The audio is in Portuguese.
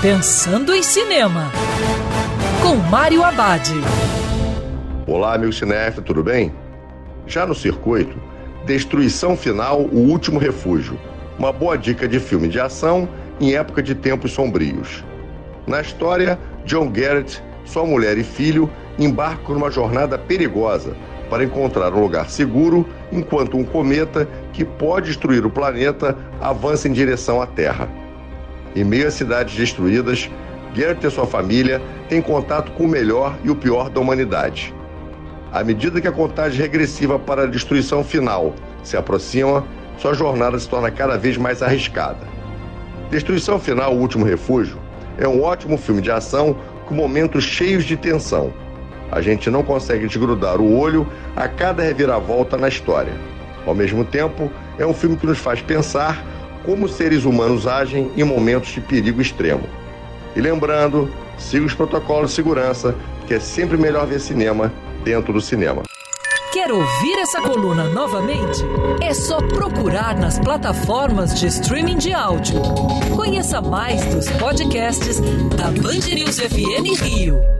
Pensando em Cinema, com Mário Abad. Olá, meu cinéfilo, tudo bem? Já no circuito, Destruição Final, O Último Refúgio. Uma boa dica de filme de ação em época de tempos sombrios. Na história, John Garrett, sua mulher e filho embarcam numa jornada perigosa para encontrar um lugar seguro enquanto um cometa que pode destruir o planeta avança em direção à Terra. Em meio a cidades destruídas, Gert e sua família têm contato com o melhor e o pior da humanidade. À medida que a contagem regressiva para a destruição final se aproxima, sua jornada se torna cada vez mais arriscada. Destruição Final, O Último Refúgio é um ótimo filme de ação com momentos cheios de tensão a gente não consegue desgrudar o olho a cada reviravolta na história. Ao mesmo tempo, é um filme que nos faz pensar como seres humanos agem em momentos de perigo extremo. E lembrando, siga os protocolos de segurança, que é sempre melhor ver cinema dentro do cinema. Quer ouvir essa coluna novamente? É só procurar nas plataformas de streaming de áudio. Conheça mais dos podcasts da Band News FM Rio.